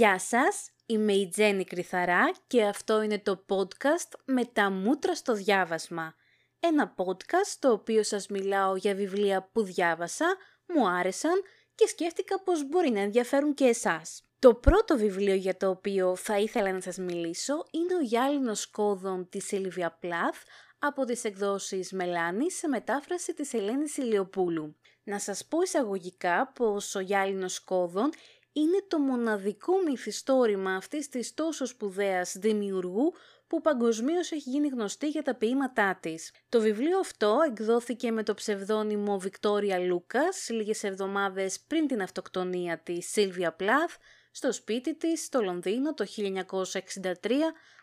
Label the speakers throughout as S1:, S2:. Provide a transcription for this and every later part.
S1: Γεια σας, είμαι η Τζέννη Κρυθαρά και αυτό είναι το podcast «Με τα μούτρα στο διάβασμα». Ένα podcast το οποίο σας μιλάω για βιβλία που διάβασα, μου άρεσαν και σκέφτηκα πως μπορεί να ενδιαφέρουν και εσάς. Το πρώτο βιβλίο για το οποίο θα ήθελα να σας μιλήσω είναι ο Γυάλινος Κόδων της Σίλβια Πλάθ από τις εκδόσεις Μελάνη σε μετάφραση της Ελένης Ηλιοπούλου. Να σας πω εισαγωγικά πως ο Γυάλινος Κόδων είναι το μοναδικό μυθιστόρημα αυτής της τόσο σπουδαίας δημιουργού που παγκοσμίως έχει γίνει γνωστή για τα ποίηματά της. Το βιβλίο αυτό εκδόθηκε με το ψευδόνυμο Βικτόρια Λούκας λίγες εβδομάδες πριν την αυτοκτονία της Σίλβια Πλάθ στο σπίτι της στο Λονδίνο το 1963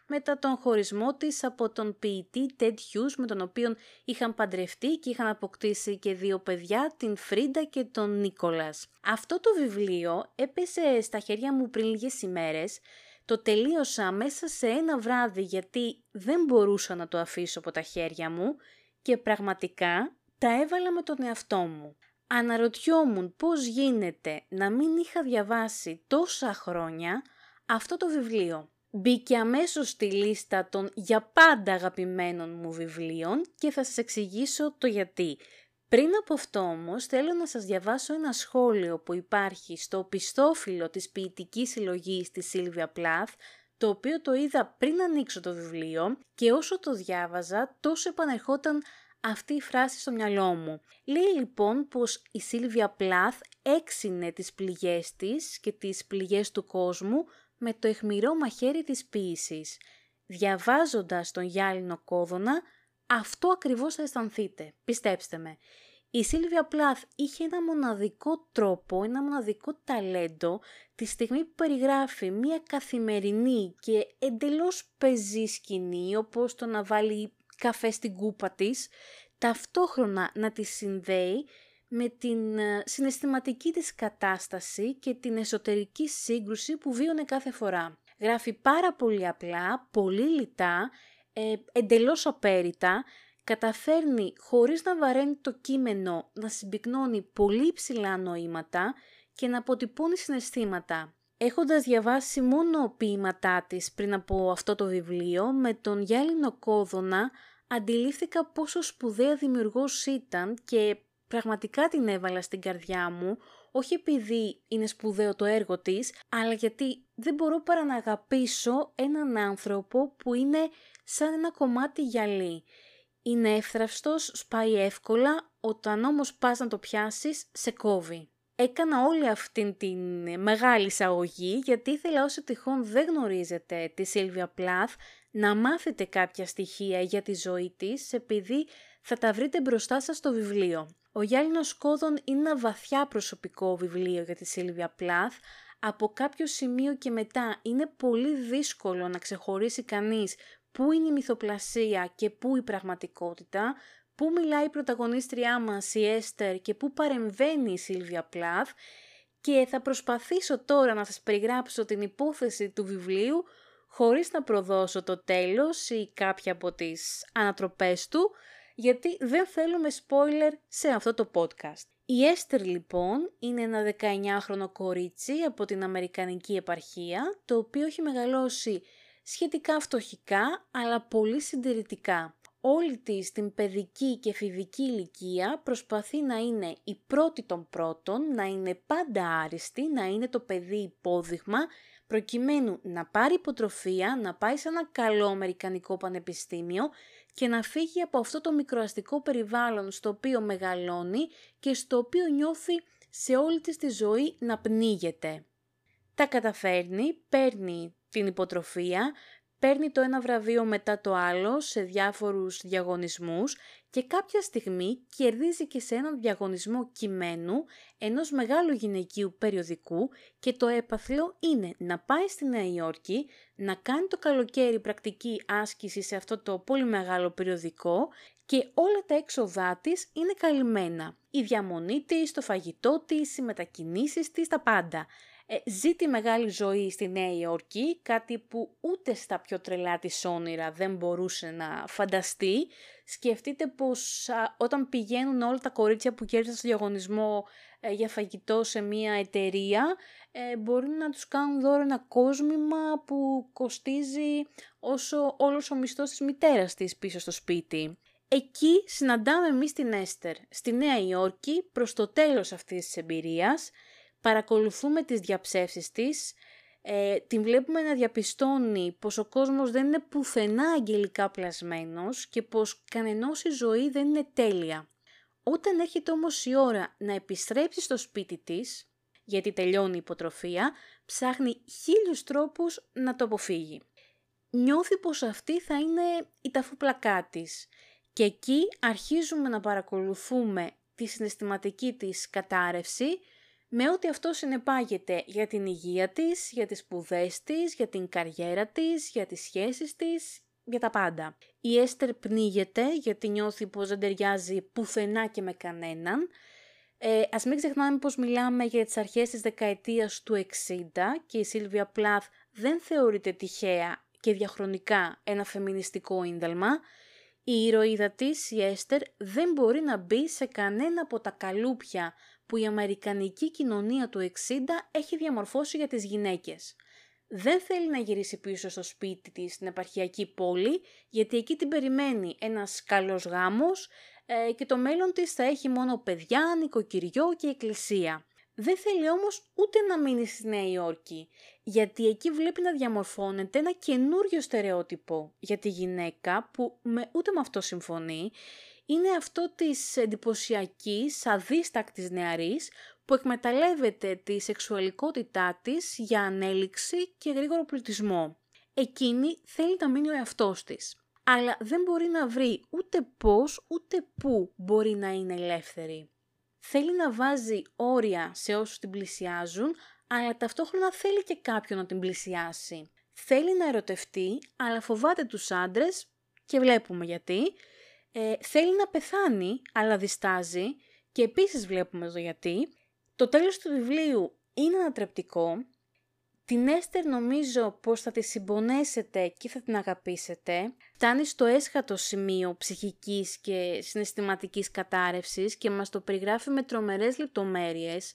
S1: μετά τον χωρισμό της από τον ποιητή Ted Hughes με τον οποίο είχαν παντρευτεί και είχαν αποκτήσει και δύο παιδιά, την Φρίντα και τον Νίκολας. Αυτό το βιβλίο έπεσε στα χέρια μου πριν λίγες ημέρες, το τελείωσα μέσα σε ένα βράδυ γιατί δεν μπορούσα να το αφήσω από τα χέρια μου και πραγματικά τα έβαλα με τον εαυτό μου. Αναρωτιόμουν πώς γίνεται να μην είχα διαβάσει τόσα χρόνια αυτό το βιβλίο. Μπήκε αμέσως στη λίστα των για πάντα αγαπημένων μου βιβλίων και θα σας εξηγήσω το γιατί. Πριν από αυτό όμως θέλω να σας διαβάσω ένα σχόλιο που υπάρχει στο πιστόφυλλο της ποιητικής συλλογής της Σίλβια Πλάθ, το οποίο το είδα πριν ανοίξω το βιβλίο και όσο το διάβαζα τόσο επανερχόταν αυτή η φράση στο μυαλό μου. Λέει λοιπόν πως η Σίλβια Πλάθ έξινε τις πληγές της και τις πληγές του κόσμου με το εχμηρό μαχαίρι της ποίησης. Διαβάζοντας τον γυάλινο κόδωνα, αυτό ακριβώς θα αισθανθείτε, πιστέψτε με. Η Σίλβια Πλάθ είχε ένα μοναδικό τρόπο, ένα μοναδικό ταλέντο τη στιγμή που περιγράφει μια καθημερινή και εντελώς πεζή σκηνή όπως το να βάλει καφέ στην κούπα της, ταυτόχρονα να τη συνδέει με την ε, συναισθηματική της κατάσταση και την εσωτερική σύγκρουση που βίωνε κάθε φορά. Γράφει πάρα πολύ απλά, πολύ λιτά, ε, εντελώς απέριτα, καταφέρνει χωρίς να βαραίνει το κείμενο να συμπυκνώνει πολύ υψηλά νοήματα και να αποτυπώνει συναισθήματα. Έχοντας διαβάσει μόνο ποίηματά της πριν από αυτό το βιβλίο, με τον γυάλινο κόδωνα αντιλήφθηκα πόσο σπουδαία δημιουργός ήταν και πραγματικά την έβαλα στην καρδιά μου, όχι επειδή είναι σπουδαίο το έργο της, αλλά γιατί δεν μπορώ παρά να αγαπήσω έναν άνθρωπο που είναι σαν ένα κομμάτι γυαλί. Είναι εύθραυστος, σπάει εύκολα, όταν όμως πας να το πιάσεις, σε κόβει. Έκανα όλη αυτήν την μεγάλη εισαγωγή γιατί ήθελα όσο τυχόν δεν γνωρίζετε τη Σίλβια Πλάθ να μάθετε κάποια στοιχεία για τη ζωή της επειδή θα τα βρείτε μπροστά σας στο βιβλίο. Ο Γυάλινος Κόδων είναι ένα βαθιά προσωπικό βιβλίο για τη Σίλβια Πλάθ. Από κάποιο σημείο και μετά είναι πολύ δύσκολο να ξεχωρίσει κανείς πού είναι η μυθοπλασία και πού η πραγματικότητα, πού μιλάει η πρωταγωνίστριά μας η Έστερ και πού παρεμβαίνει η Σίλβια Πλάθ και θα προσπαθήσω τώρα να σας περιγράψω την υπόθεση του βιβλίου χωρίς να προδώσω το τέλος ή κάποια από τις ανατροπές του, γιατί δεν θέλουμε spoiler σε αυτό το podcast. Η Έστερ λοιπόν είναι ένα 19χρονο κορίτσι από την Αμερικανική επαρχία, το οποίο έχει μεγαλώσει σχετικά φτωχικά, αλλά πολύ συντηρητικά. Όλη της την παιδική και φιδική ηλικία προσπαθεί να είναι η πρώτη των πρώτων, να είναι πάντα άριστη, να είναι το παιδί υπόδειγμα, προκειμένου να πάρει υποτροφία, να πάει σε ένα καλό αμερικανικό πανεπιστήμιο και να φύγει από αυτό το μικροαστικό περιβάλλον στο οποίο μεγαλώνει και στο οποίο νιώθει σε όλη της τη ζωή να πνίγεται. Τα καταφέρνει, παίρνει την υποτροφία, παίρνει το ένα βραβείο μετά το άλλο σε διάφορους διαγωνισμούς και κάποια στιγμή κερδίζει και σε έναν διαγωνισμό κειμένου ενός μεγάλου γυναικείου περιοδικού και το έπαθλο είναι να πάει στη Νέα Υόρκη, να κάνει το καλοκαίρι πρακτική άσκηση σε αυτό το πολύ μεγάλο περιοδικό και όλα τα έξοδά της είναι καλυμμένα. Η διαμονή της, το φαγητό της, οι μετακινήσεις της, τα πάντα. Ε, ζει τη μεγάλη ζωή στη Νέα Υόρκη, κάτι που ούτε στα πιο τρελά της όνειρα δεν μπορούσε να φανταστεί. Σκεφτείτε πως όταν πηγαίνουν όλα τα κορίτσια που κέρδισαν στο διαγωνισμό ε, για φαγητό σε μια εταιρεία, ε, μπορεί να τους κάνουν δώρο ένα κόσμημα που κοστίζει όσο όλος ο μισθός της μητέρας της πίσω στο σπίτι. Εκεί συναντάμε εμείς την Έστερ, στη Νέα Υόρκη, προς το τέλος αυτής της εμπειρίας, παρακολουθούμε τις διαψεύσεις της, ε, την βλέπουμε να διαπιστώνει πως ο κόσμος δεν είναι πουθενά αγγελικά πλασμένος και πως κανενός η ζωή δεν είναι τέλεια. Όταν έρχεται όμως η ώρα να επιστρέψει στο σπίτι της, γιατί τελειώνει η υποτροφία, ψάχνει χίλιους τρόπους να το αποφύγει. Νιώθει πως αυτή θα είναι η ταφουπλακά της και εκεί αρχίζουμε να παρακολουθούμε τη συναισθηματική της κατάρρευση με ό,τι αυτό συνεπάγεται για την υγεία της, για τις σπουδές της, για την καριέρα της, για τις σχέσεις της, για τα πάντα. Η Έστερ πνίγεται γιατί νιώθει πως δεν ταιριάζει πουθενά και με κανέναν. Ε, ας μην ξεχνάμε πως μιλάμε για τις αρχές της δεκαετίας του 60 και η Σίλβια Πλάθ δεν θεωρείται τυχαία και διαχρονικά ένα φεμινιστικό ίνταλμα. Η ηρωίδα της, η Έστερ, δεν μπορεί να μπει σε κανένα από τα καλούπια που η αμερικανική κοινωνία του 60 έχει διαμορφώσει για τις γυναίκες. Δεν θέλει να γυρίσει πίσω στο σπίτι της στην επαρχιακή πόλη, γιατί εκεί την περιμένει ένας καλός γάμος ε, και το μέλλον της θα έχει μόνο παιδιά, νοικοκυριό και εκκλησία. Δεν θέλει όμως ούτε να μείνει στη Νέα Υόρκη, γιατί εκεί βλέπει να διαμορφώνεται ένα καινούριο στερεότυπο για τη γυναίκα που με, ούτε με αυτό συμφωνεί είναι αυτό της εντυπωσιακής, αδίστακτης νεαρής που εκμεταλλεύεται τη σεξουαλικότητά της για ανέλυξη και γρήγορο πλουτισμό. Εκείνη θέλει να μείνει ο εαυτός της, αλλά δεν μπορεί να βρει ούτε πώς ούτε πού μπορεί να είναι ελεύθερη. Θέλει να βάζει όρια σε όσους την πλησιάζουν, αλλά ταυτόχρονα θέλει και κάποιον να την πλησιάσει. Θέλει να ερωτευτεί, αλλά φοβάται τους άντρες και βλέπουμε γιατί, ε, θέλει να πεθάνει, αλλά διστάζει και επίσης βλέπουμε το γιατί. Το τέλος του βιβλίου είναι ανατρεπτικό. Την Έστερ νομίζω πως θα τη συμπονέσετε και θα την αγαπήσετε. Φτάνει στο έσχατο σημείο ψυχικής και συναισθηματικής κατάρρευσης και μας το περιγράφει με τρομερές λεπτομέρειες.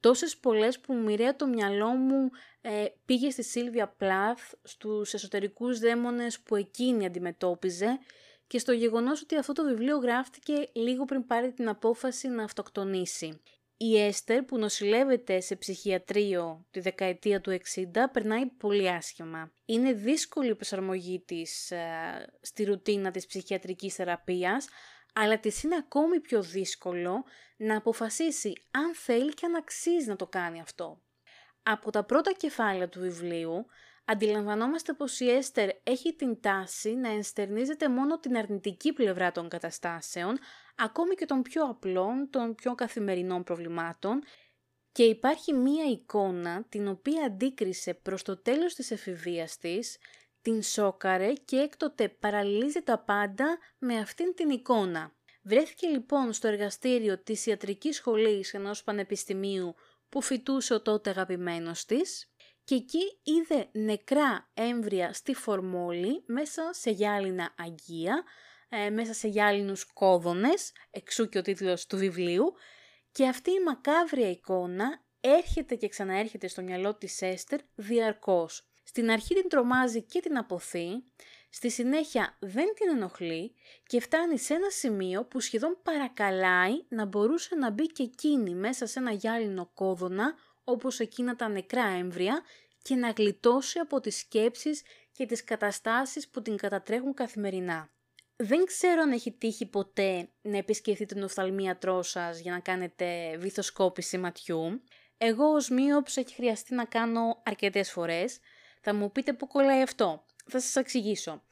S1: Τόσες πολλές που μοιραία το μυαλό μου ε, πήγε στη Σίλβια Πλάθ, στους εσωτερικούς δαίμονες που εκείνη αντιμετώπιζε και στο γεγονός ότι αυτό το βιβλίο γράφτηκε λίγο πριν πάρει την απόφαση να αυτοκτονήσει. Η Έστερ που νοσηλεύεται σε ψυχιατρίο τη δεκαετία του 60 περνάει πολύ άσχημα. Είναι δύσκολη η προσαρμογή της ε, στη ρουτίνα της ψυχιατρικής θεραπείας, αλλά της είναι ακόμη πιο δύσκολο να αποφασίσει αν θέλει και αν αξίζει να το κάνει αυτό. Από τα πρώτα κεφάλαια του βιβλίου αντιλαμβανόμαστε πως η Έστερ έχει την τάση να ενστερνίζεται μόνο την αρνητική πλευρά των καταστάσεων, ακόμη και των πιο απλών, των πιο καθημερινών προβλημάτων, και υπάρχει μία εικόνα την οποία αντίκρισε προς το τέλος της εφηβείας της, την σόκαρε και έκτοτε παραλληλίζει τα πάντα με αυτήν την εικόνα. Βρέθηκε λοιπόν στο εργαστήριο της ιατρικής σχολής ενός πανεπιστημίου που φοιτούσε ο τότε αγαπημένος της και εκεί είδε νεκρά έμβρια στη φορμόλη μέσα σε γυάλινα αγία, ε, μέσα σε γυάλινους κόδωνες, εξού και ο τίτλος του βιβλίου, και αυτή η μακάβρια εικόνα έρχεται και ξαναέρχεται στο μυαλό της Έστερ διαρκώς. Στην αρχή την τρομάζει και την αποθεί, στη συνέχεια δεν την ενοχλεί και φτάνει σε ένα σημείο που σχεδόν παρακαλάει να μπορούσε να μπει και εκείνη μέσα σε ένα γυάλινο κόδωνα όπως εκείνα τα νεκρά έμβρια και να γλιτώσει από τις σκέψεις και τις καταστάσεις που την κατατρέχουν καθημερινά. Δεν ξέρω αν έχει τύχει ποτέ να επισκεφτείτε τον οφθαλμίατρό σας για να κάνετε βυθοσκόπηση ματιού. Εγώ ως μείωψη έχει χρειαστεί να κάνω αρκετές φορές. Θα μου πείτε πού κολλάει αυτό. Θα σας εξηγήσω.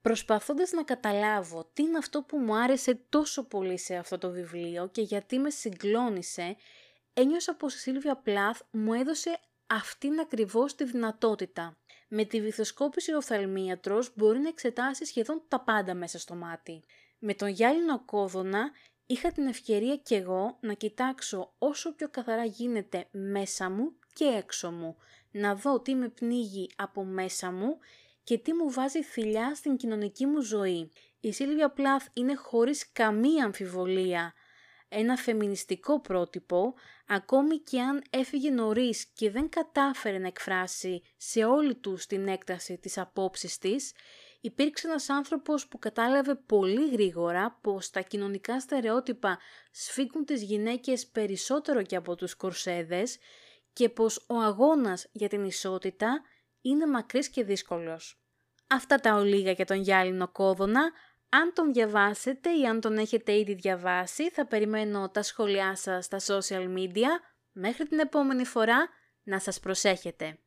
S1: Προσπαθώντας να καταλάβω τι είναι αυτό που μου άρεσε τόσο πολύ σε αυτό το βιβλίο και γιατί με συγκλώνησε, ένιωσα πως η Σίλβια Πλάθ μου έδωσε αυτήν ακριβώς τη δυνατότητα. Με τη βυθοσκόπηση ο οφθαλμίατρος μπορεί να εξετάσει σχεδόν τα πάντα μέσα στο μάτι. Με τον γυάλινο κόδωνα είχα την ευκαιρία κι εγώ να κοιτάξω όσο πιο καθαρά γίνεται μέσα μου και έξω μου, να δω τι με πνίγει από μέσα μου και τι μου βάζει θηλιά στην κοινωνική μου ζωή. Η Σίλβια Πλάθ είναι χωρίς καμία αμφιβολία ένα φεμινιστικό πρότυπο, ακόμη και αν έφυγε νωρίς και δεν κατάφερε να εκφράσει σε όλη του την έκταση της απόψης της, υπήρξε ένας άνθρωπος που κατάλαβε πολύ γρήγορα πως τα κοινωνικά στερεότυπα σφίγγουν τις γυναίκες περισσότερο και από τους κορσέδες και πως ο αγώνας για την ισότητα είναι μακρύς και δύσκολος. Αυτά τα ολίγα για τον γυάλινο κόδωνα, αν τον διαβάσετε ή αν τον έχετε ήδη διαβάσει, θα περιμένω τα σχόλιά σας στα social media. Μέχρι την επόμενη φορά, να σας προσέχετε.